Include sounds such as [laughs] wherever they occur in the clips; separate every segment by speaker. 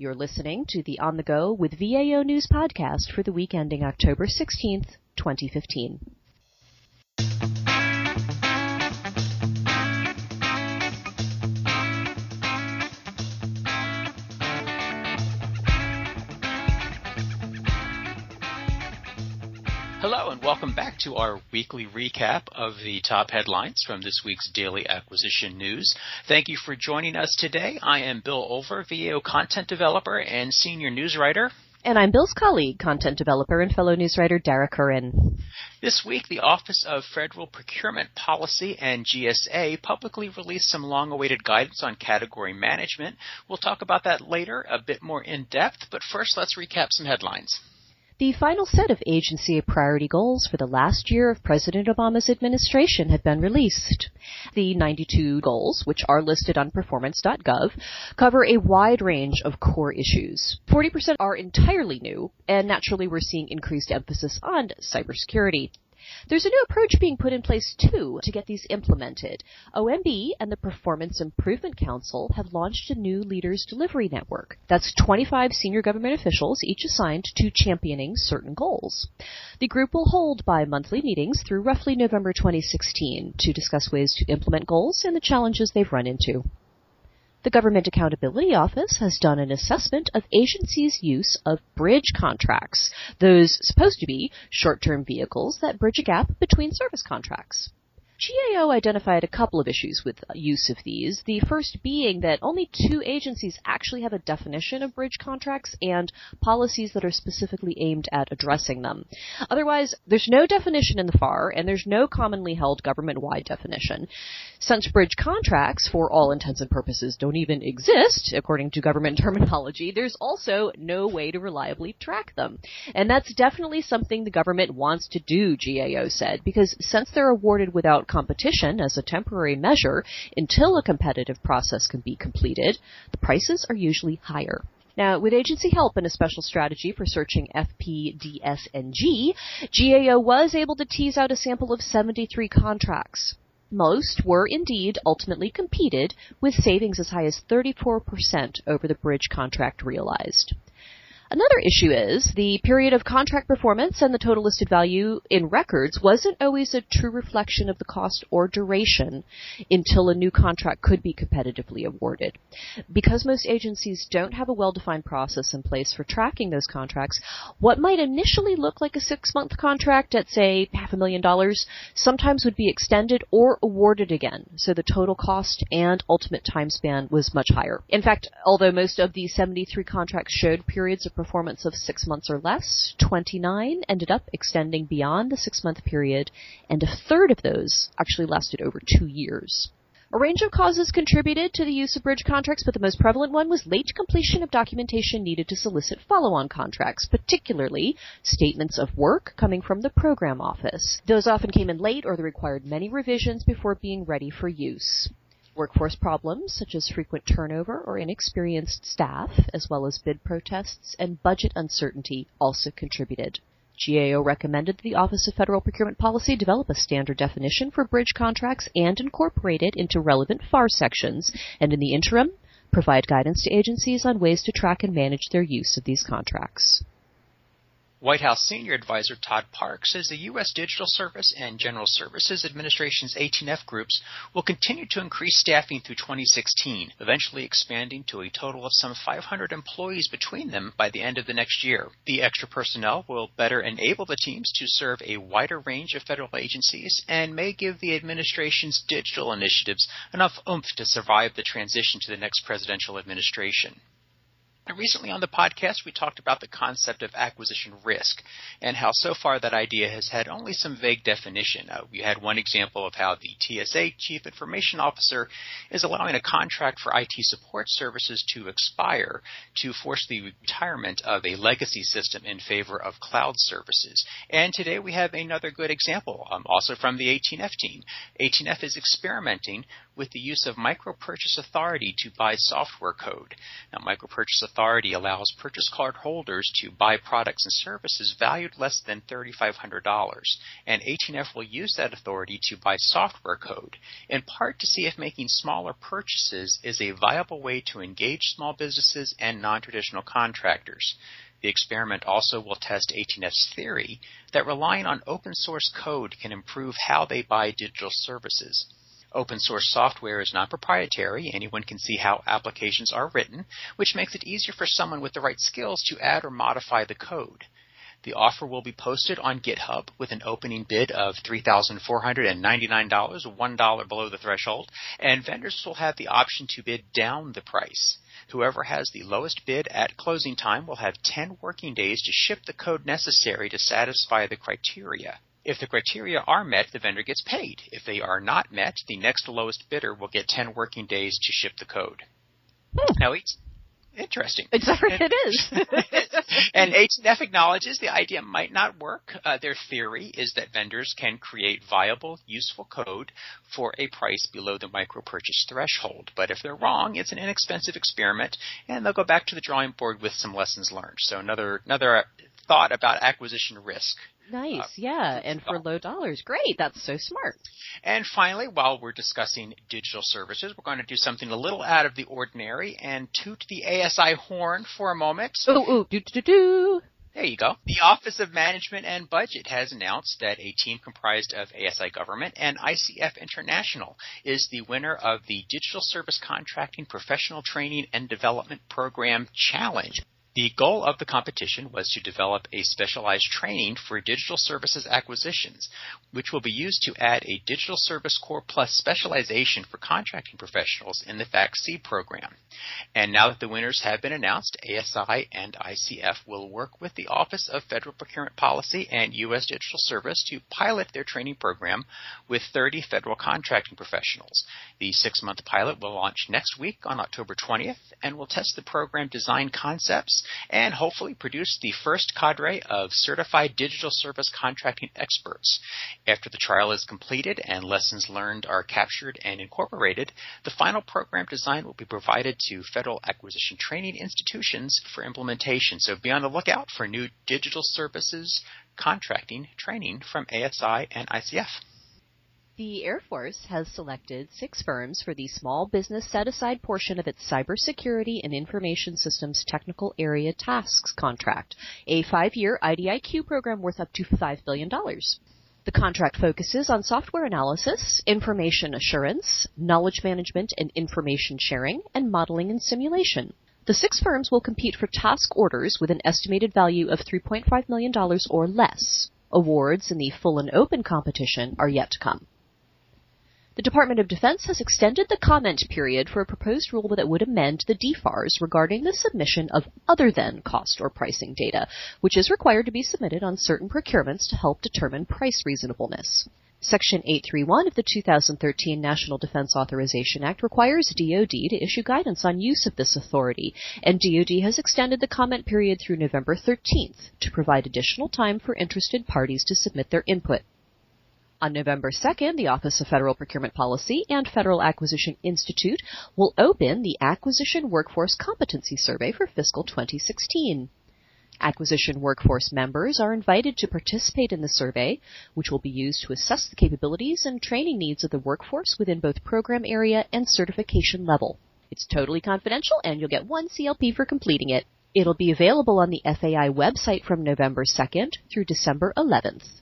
Speaker 1: You're listening to the On the Go with VAO News podcast for the week ending October 16th, 2015.
Speaker 2: Welcome back to our weekly recap of the top headlines from this week's daily acquisition news. Thank you for joining us today. I am Bill Olver, VAO content developer and senior news writer.
Speaker 1: And I'm Bill's colleague, content developer and fellow news writer Dara Curran.
Speaker 2: This week, the Office of Federal Procurement Policy and GSA publicly released some long awaited guidance on category management. We'll talk about that later, a bit more in depth, but first let's recap some headlines.
Speaker 1: The final set of agency priority goals for the last year of President Obama's administration have been released. The 92 goals, which are listed on performance.gov, cover a wide range of core issues. 40% are entirely new, and naturally we're seeing increased emphasis on cybersecurity. There's a new approach being put in place too to get these implemented. OMB and the Performance Improvement Council have launched a new leaders delivery network. That's 25 senior government officials, each assigned to championing certain goals. The group will hold bi-monthly meetings through roughly November 2016 to discuss ways to implement goals and the challenges they've run into. The Government Accountability Office has done an assessment of agencies' use of bridge contracts, those supposed to be short-term vehicles that bridge a gap between service contracts. GAO identified a couple of issues with use of these. The first being that only two agencies actually have a definition of bridge contracts and policies that are specifically aimed at addressing them. Otherwise, there's no definition in the FAR and there's no commonly held government-wide definition. Since bridge contracts, for all intents and purposes, don't even exist, according to government [laughs] terminology, there's also no way to reliably track them. And that's definitely something the government wants to do, GAO said, because since they're awarded without competition as a temporary measure until a competitive process can be completed, the prices are usually higher. Now, with agency help and a special strategy for searching FPDSNG, GAO was able to tease out a sample of 73 contracts. Most were indeed ultimately competed, with savings as high as 34% over the bridge contract realized. Another issue is the period of contract performance and the total listed value in records wasn't always a true reflection of the cost or duration until a new contract could be competitively awarded. Because most agencies don't have a well-defined process in place for tracking those contracts, what might initially look like a six-month contract at say half a million dollars sometimes would be extended or awarded again, so the total cost and ultimate time span was much higher. In fact, although most of the 73 contracts showed periods of performance of six months or less, 29 ended up extending beyond the six month period, and a third of those actually lasted over two years. A range of causes contributed to the use of bridge contracts, but the most prevalent one was late completion of documentation needed to solicit follow-on contracts, particularly statements of work coming from the program office. Those often came in late or they required many revisions before being ready for use. Workforce problems, such as frequent turnover or inexperienced staff, as well as bid protests and budget uncertainty, also contributed. GAO recommended that the Office of Federal Procurement Policy develop a standard definition for bridge contracts and incorporate it into relevant FAR sections, and in the interim, provide guidance to agencies on ways to track and manage their use of these contracts.
Speaker 2: White House senior advisor Todd Park says the U.S. Digital Service and General Services Administration's 18F groups will continue to increase staffing through 2016, eventually expanding to a total of some 500 employees between them by the end of the next year. The extra personnel will better enable the teams to serve a wider range of federal agencies and may give the administration's digital initiatives enough oomph to survive the transition to the next presidential administration. Recently on the podcast, we talked about the concept of acquisition risk and how so far that idea has had only some vague definition. Uh, we had one example of how the TSA Chief Information Officer is allowing a contract for IT support services to expire to force the retirement of a legacy system in favor of cloud services. And today we have another good example, um, also from the 18F team. 18F is experimenting with the use of micro-purchase authority to buy software code. Now, micro-purchase authority allows purchase card holders to buy products and services valued less than $3,500, and 18F will use that authority to buy software code, in part to see if making smaller purchases is a viable way to engage small businesses and non-traditional contractors. The experiment also will test 18F's theory that relying on open source code can improve how they buy digital services. Open source software is non proprietary. Anyone can see how applications are written, which makes it easier for someone with the right skills to add or modify the code. The offer will be posted on GitHub with an opening bid of $3,499, $1 below the threshold, and vendors will have the option to bid down the price. Whoever has the lowest bid at closing time will have 10 working days to ship the code necessary to satisfy the criteria. If the criteria are met, the vendor gets paid. If they are not met, the next lowest bidder will get 10 working days to ship the code. Hmm. Now, each, interesting.
Speaker 1: Exactly, it is. [laughs] [laughs]
Speaker 2: and 18F acknowledges the idea might not work. Uh, their theory is that vendors can create viable, useful code for a price below the micro purchase threshold. But if they're wrong, it's an inexpensive experiment, and they'll go back to the drawing board with some lessons learned. So another another thought about acquisition risk
Speaker 1: Nice, uh, yeah, and for low dollars. Great, that's so smart.
Speaker 2: And finally, while we're discussing digital services, we're going to do something a little out of the ordinary and toot the ASI horn for a moment.
Speaker 1: Ooh, ooh, do, do, do.
Speaker 2: There you go. The Office of Management and Budget has announced that a team comprised of ASI Government and ICF International is the winner of the Digital Service Contracting Professional Training and Development Program Challenge. The goal of the competition was to develop a specialized training for digital services acquisitions, which will be used to add a Digital Service Core Plus specialization for contracting professionals in the FACC program. And now that the winners have been announced, ASI and ICF will work with the Office of Federal Procurement Policy and U.S. Digital Service to pilot their training program with 30 federal contracting professionals. The six month pilot will launch next week on October 20th and will test the program design concepts and hopefully produce the first cadre of certified digital service contracting experts. After the trial is completed and lessons learned are captured and incorporated, the final program design will be provided to federal acquisition training institutions for implementation. So be on the lookout for new digital services contracting training from ASI and ICF.
Speaker 1: The Air Force has selected six firms for the Small Business Set Aside portion of its Cybersecurity and Information Systems Technical Area Tasks contract, a five-year IDIQ program worth up to $5 billion. The contract focuses on software analysis, information assurance, knowledge management and information sharing, and modeling and simulation. The six firms will compete for task orders with an estimated value of $3.5 million or less. Awards in the full and open competition are yet to come. The Department of Defense has extended the comment period for a proposed rule that would amend the DFARS regarding the submission of other than cost or pricing data, which is required to be submitted on certain procurements to help determine price reasonableness. Section 831 of the 2013 National Defense Authorization Act requires DoD to issue guidance on use of this authority, and DoD has extended the comment period through November 13th to provide additional time for interested parties to submit their input. On November 2nd, the Office of Federal Procurement Policy and Federal Acquisition Institute will open the Acquisition Workforce Competency Survey for fiscal 2016. Acquisition workforce members are invited to participate in the survey, which will be used to assess the capabilities and training needs of the workforce within both program area and certification level. It's totally confidential and you'll get one CLP for completing it. It'll be available on the FAI website from November 2nd through December 11th.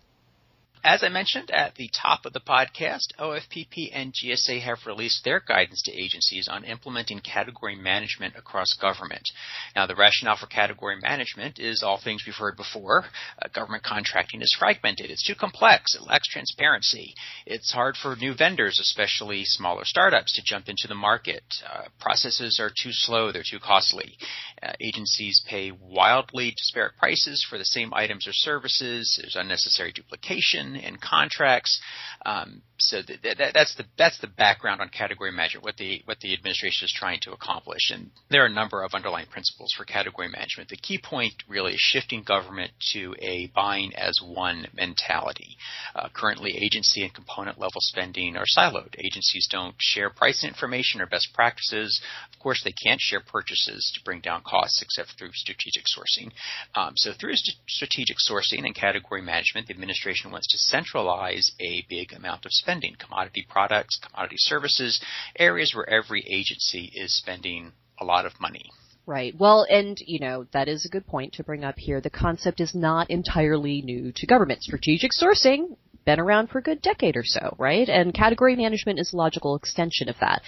Speaker 2: As I mentioned at the top of the podcast, OFPP and GSA have released their guidance to agencies on implementing category management across government. Now, the rationale for category management is all things we've heard before. Uh, government contracting is fragmented. It's too complex. It lacks transparency. It's hard for new vendors, especially smaller startups, to jump into the market. Uh, processes are too slow. They're too costly. Uh, agencies pay wildly disparate prices for the same items or services. There's unnecessary duplication in contracts. Um, so th- th- that's the that's the background on category management, what the what the administration is trying to accomplish, and there are a number of underlying principles for category management. The key point really is shifting government to a buying as one mentality. Uh, currently, agency and component level spending are siloed. Agencies don't share pricing information or best practices. Of course, they can't share purchases to bring down costs except through strategic sourcing. Um, so through st- strategic sourcing and category management, the administration wants to centralize a big amount of spending, commodity products, commodity services, areas where every agency is spending a lot of money.
Speaker 1: Right. Well, and, you know, that is a good point to bring up here. The concept is not entirely new to government. Strategic sourcing been around for a good decade or so, right? And category management is a logical extension of that.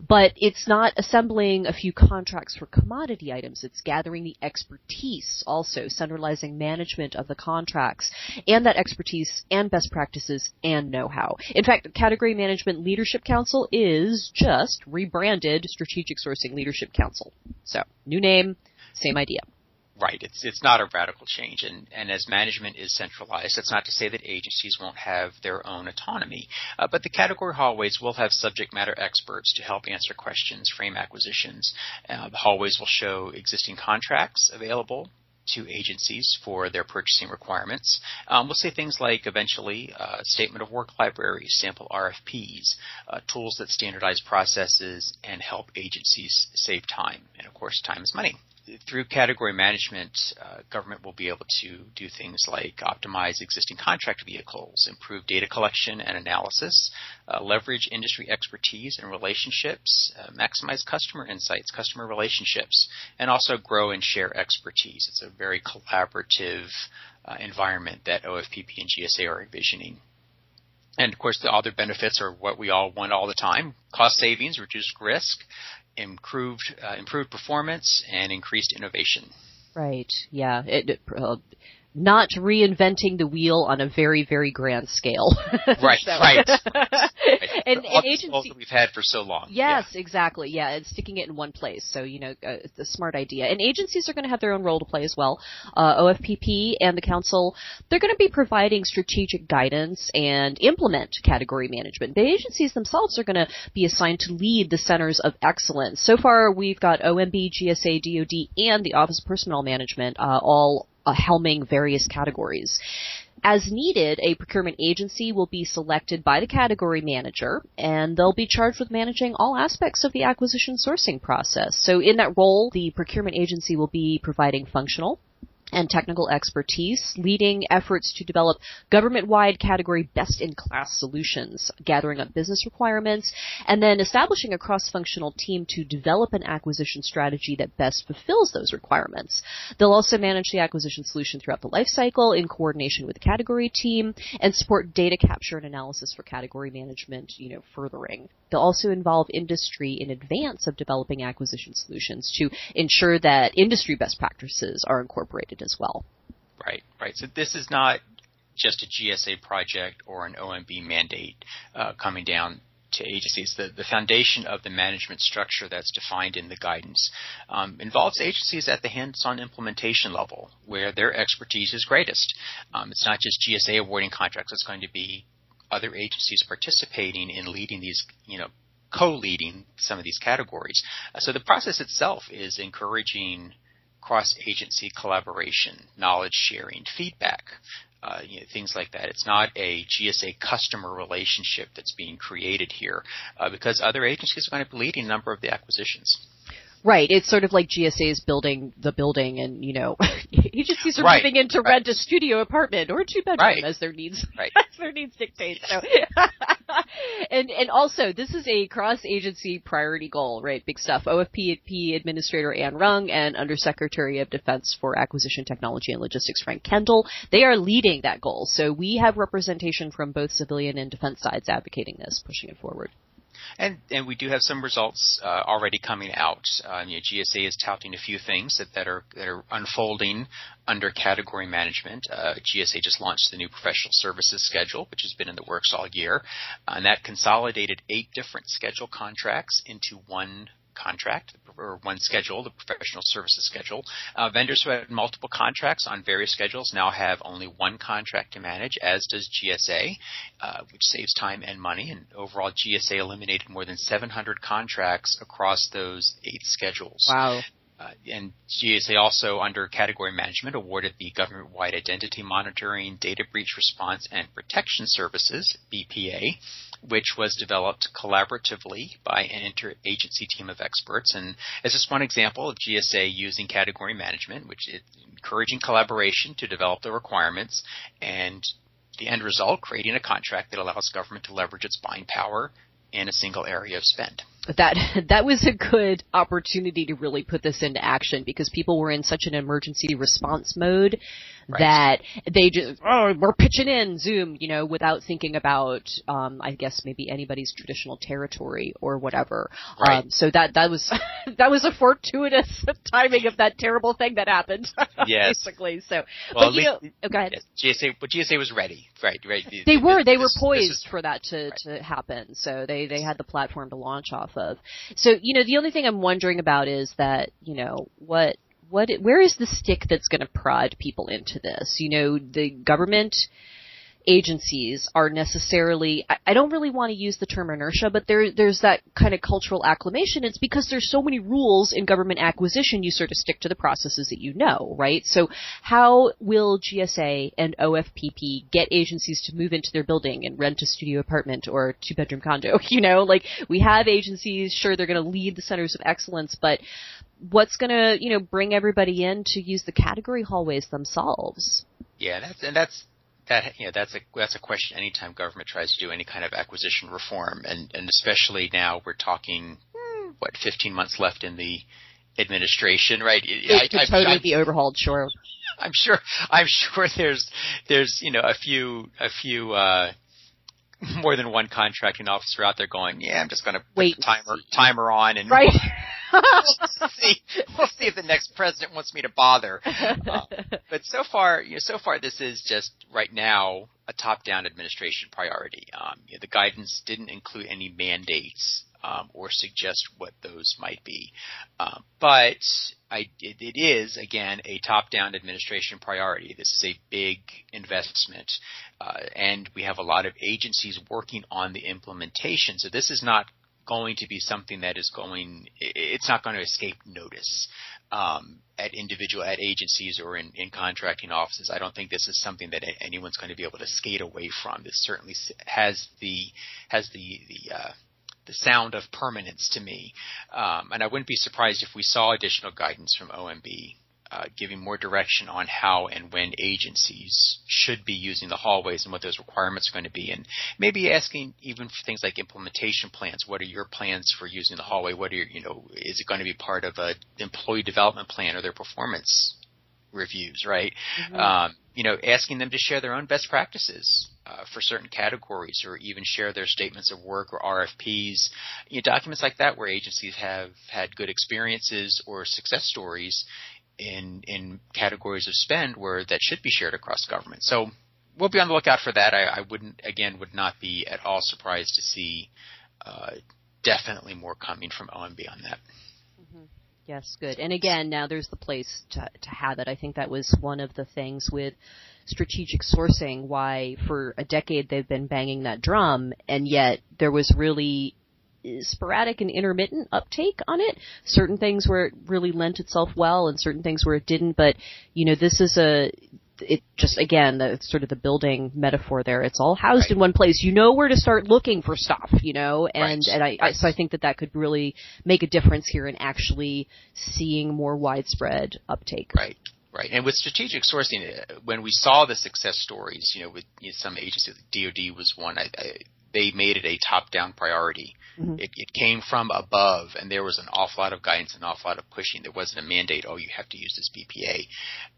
Speaker 1: But it's not assembling a few contracts for commodity items. It's gathering the expertise also, centralizing management of the contracts and that expertise and best practices and know-how. In fact, Category Management Leadership Council is just rebranded Strategic Sourcing Leadership Council. So, new name, same idea
Speaker 2: right. It's it's not a radical change, and and as management is centralized, that's not to say that agencies won't have their own autonomy, uh, but the category hallways will have subject matter experts to help answer questions, frame acquisitions. Uh, the hallways will show existing contracts available to agencies for their purchasing requirements. Um, we'll say things like eventually uh, statement of work libraries, sample RFPs, uh, tools that standardize processes and help agencies save time. And of course, time is money through category management, uh, government will be able to do things like optimize existing contract vehicles, improve data collection and analysis, uh, leverage industry expertise and relationships, uh, maximize customer insights, customer relationships, and also grow and share expertise. It's a very collaborative uh, environment that OFPP and GSA are envisioning. And of course, the other benefits are what we all want all the time: cost savings, reduced risk, improved uh, improved performance and increased innovation.
Speaker 1: Right. Yeah. It, uh, not reinventing the wheel on a very, very grand scale. [laughs]
Speaker 2: right,
Speaker 1: so.
Speaker 2: right. [laughs] right.
Speaker 1: and, and agency
Speaker 2: we've had for so long.
Speaker 1: Yes,
Speaker 2: yeah.
Speaker 1: exactly. Yeah, it's sticking it in one place. So you know, uh, it's a smart idea. And agencies are going to have their own role to play as well. Uh, OFPP and the council, they're going to be providing strategic guidance and implement category management. The agencies themselves are going to be assigned to lead the centers of excellence. So far, we've got OMB, GSA, DoD, and the Office of Personnel Management uh, all uh, helming various categories. As needed, a procurement agency will be selected by the category manager, and they'll be charged with managing all aspects of the acquisition sourcing process. So in that role, the procurement agency will be providing functional, and technical expertise, leading efforts to develop government-wide category best-in-class solutions, gathering up business requirements, and then establishing a cross-functional team to develop an acquisition strategy that best fulfills those requirements. They'll also manage the acquisition solution throughout the lifecycle in coordination with the category team and support data capture and analysis for category management, you know, furthering. They'll also involve industry in advance of developing acquisition solutions to ensure that industry best practices are incorporated as well.
Speaker 2: Right, right. So this is not just a GSA project or an OMB mandate uh, coming down to agencies. The, the foundation of the management structure that's defined in the guidance um, involves agencies at the hands-on implementation level, where their expertise is greatest. Um, it's not just GSA awarding contracts; it's going to be other agencies participating in leading these, you know, co-leading some of these categories. So the process itself is encouraging cross-agency collaboration, knowledge sharing, feedback, uh, you know, things like that. It's not a GSA customer relationship that's being created here uh, because other agencies are going to be leading a number of the acquisitions.
Speaker 1: Right. It's sort of like GSA is building the building and, you know, [laughs] agencies are
Speaker 2: right.
Speaker 1: moving in to
Speaker 2: right.
Speaker 1: rent a studio apartment or two bedroom
Speaker 2: right.
Speaker 1: as their needs,
Speaker 2: right. [laughs]
Speaker 1: as their needs dictate. So, [laughs] and, and also this is a cross agency priority goal, right? Big stuff. OFPP Administrator Anne Rung and Undersecretary of Defense for Acquisition Technology and Logistics Frank Kendall. They are leading that goal. So we have representation from both civilian and defense sides advocating this, pushing it forward.
Speaker 2: And and we do have some results uh, already coming out. Uh, you know, GSA is touting a few things that, that are that are unfolding under category management. Uh, GSA just launched the new professional services schedule, which has been in the works all year, and that consolidated eight different schedule contracts into one contract or one schedule, the professional services schedule. Uh, vendors who had multiple contracts on various schedules now have only one contract to manage, as does GSA, uh, which saves time and money. And overall, GSA eliminated more than 700 contracts across those eight schedules.
Speaker 1: Wow.
Speaker 2: Uh, and GSA also, under category management, awarded the Government-Wide Identity Monitoring, Data Breach Response, and Protection Services (BPA), which was developed collaboratively by an interagency team of experts. And as just one example of GSA using category management, which is encouraging collaboration to develop the requirements, and the end result, creating a contract that allows government to leverage its buying power in a single area of spend
Speaker 1: that [laughs] that was a good opportunity to really put this into action because people were in such an emergency response mode right. that they just oh we're pitching in Zoom you know without thinking about um, I guess maybe anybody's traditional territory or whatever.
Speaker 2: Right.
Speaker 1: Um, so that that was [laughs] that was a fortuitous timing of that terrible thing that happened. [laughs]
Speaker 2: Yes.
Speaker 1: basically. So
Speaker 2: well,
Speaker 1: but you know, oh, go ahead.
Speaker 2: Yes, GSA but GSA was ready. Right. Right.
Speaker 1: They
Speaker 2: this,
Speaker 1: were they were poised
Speaker 2: is,
Speaker 1: for that to
Speaker 2: right.
Speaker 1: to happen. So they they had the platform to launch off of. So, you know, the only thing I'm wondering about is that, you know, what, what, where is the stick that's going to prod people into this? You know, the government agencies are necessarily I, I don't really want to use the term inertia, but there there's that kind of cultural acclimation. It's because there's so many rules in government acquisition, you sort of stick to the processes that you know, right? So how will GSA and OFPP get agencies to move into their building and rent a studio apartment or two bedroom condo? [laughs] You know, like we have agencies, sure they're gonna lead the centers of excellence, but what's gonna, you know, bring everybody in to use the category hallways themselves?
Speaker 2: Yeah, that's and that's that you know that's a that's a question anytime government tries to do any kind of acquisition reform, and and especially now we're talking what 15 months left in the administration, right?
Speaker 1: It could totally I, be overhauled, sure.
Speaker 2: I'm sure. I'm sure there's there's you know a few a few uh, more than one contracting officer out there going, yeah, I'm just going to put
Speaker 1: Wait,
Speaker 2: the timer timer on and
Speaker 1: right.
Speaker 2: We'll see. We'll see if the next president wants me to bother. Uh, but so far, you know, so far this is just right now a top-down administration priority. Um, you know, the guidance didn't include any mandates um, or suggest what those might be. Um, but I, it, it is again a top-down administration priority. This is a big investment, uh, and we have a lot of agencies working on the implementation. So this is not going to be something that is going. It's not going to escape notice. Um, at individual at agencies or in, in contracting offices. I don't think this is something that anyone's going to be able to skate away from. This certainly has the has the the uh, the sound of permanence to me. Um, and I wouldn't be surprised if we saw additional guidance from OMB uh, giving more direction on how and when agencies should be using the hallways and what those requirements are going to be, and maybe asking even for things like implementation plans. What are your plans for using the hallway? What are your, you know, is it going to be part of a employee development plan or their performance reviews, right? Mm-hmm. Um, you know, asking them to share their own best practices uh, for certain categories or even share their statements of work or RFPs, you know, documents like that where agencies have had good experiences or success stories in in categories of spend where that should be shared across government. So we'll be on the lookout for that. I, I wouldn't again would not be at all surprised to see uh, definitely more coming from OMB on that.
Speaker 1: Mm-hmm. Yes, good. And again, now there's the place to to have it. I think that was one of the things with strategic sourcing why for a decade they've been banging that drum and yet there was really sporadic and intermittent uptake on it. Certain things where it really lent itself well and certain things where it didn't, but you know, this is a it just again the sort of the building metaphor there. It's all housed
Speaker 2: right.
Speaker 1: in one place. You know where to start looking for stuff, you know, and
Speaker 2: right.
Speaker 1: and I, I so I think that that could really make a difference here in actually seeing more widespread uptake.
Speaker 2: Right. Right, and with strategic sourcing, uh, when we saw the success stories, you know, with you know, some agencies, the DoD was one. I, I, they made it a top-down priority. Mm-hmm. It, it, came from above, and there was an awful lot of guidance, an awful lot of pushing. There wasn't a mandate. Oh, you have to use this BPA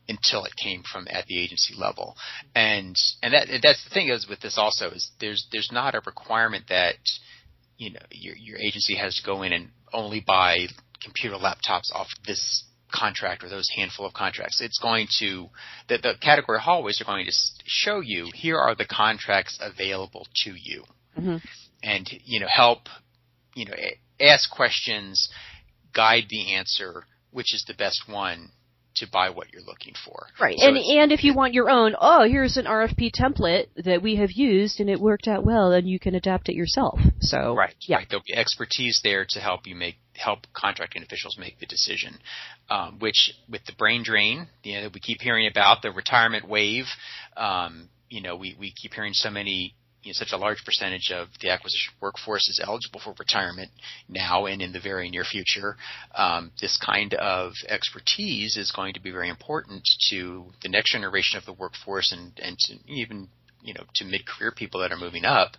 Speaker 2: until it came from at the agency level. And and that that's the thing is with this also is there's there's not a requirement that you know your your agency has to go in and only buy computer laptops off this contract or those handful of contracts. It's going to the, the category hallways are going to show you here are the contracts available to you,
Speaker 1: mm-hmm.
Speaker 2: and you know help you know ask questions, guide the answer, which is the best one to buy what you're looking for.
Speaker 1: Right. So and and if you want your own, oh, here's an RFP template that we have used and it worked out well, and you can adapt it yourself. So
Speaker 2: right,
Speaker 1: yeah.
Speaker 2: right. There'll be expertise there to help you make help contracting officials make the decision. Um, which with the brain drain, you know, we keep hearing about the retirement wave. Um, you know, we we keep hearing so many you know, such a large percentage of the acquisition workforce is eligible for retirement now and in the very near future. Um, this kind of expertise is going to be very important to the next generation of the workforce and, and to even you know to mid-career people that are moving up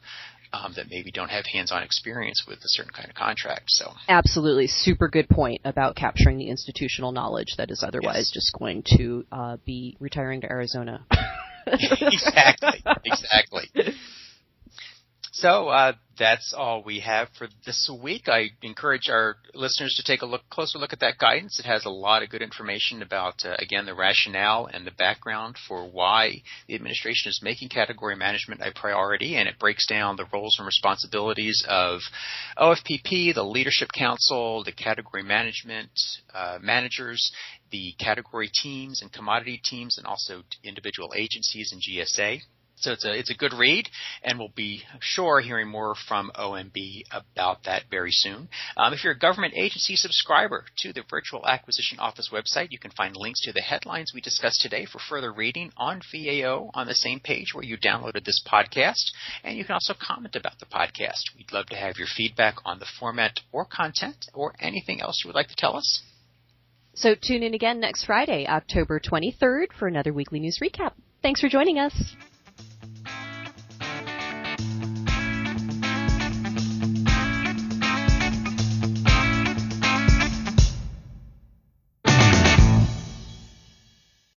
Speaker 2: um, that maybe don't have hands-on experience with a certain kind of contract. So
Speaker 1: absolutely, super good point about capturing the institutional knowledge that is otherwise yes. just going to uh, be retiring to Arizona. [laughs]
Speaker 2: exactly, exactly. [laughs] So uh, that's all we have for this week. I encourage our listeners to take a look, closer look at that guidance. It has a lot of good information about, uh, again, the rationale and the background for why the administration is making category management a priority, and it breaks down the roles and responsibilities of OFPP, the Leadership Council, the category management uh, managers, the category teams and commodity teams, and also individual agencies and GSA. So it's a it's a good read, and we'll be sure hearing more from OMB about that very soon. Um, if you're a government agency subscriber to the Virtual Acquisition Office website, you can find links to the headlines we discussed today for further reading on VAO on the same page where you downloaded this podcast, and you can also comment about the podcast. We'd love to have your feedback on the format or content or anything else you would like to tell us.
Speaker 1: So tune in again next Friday, October 23rd, for another weekly news recap. Thanks for joining us.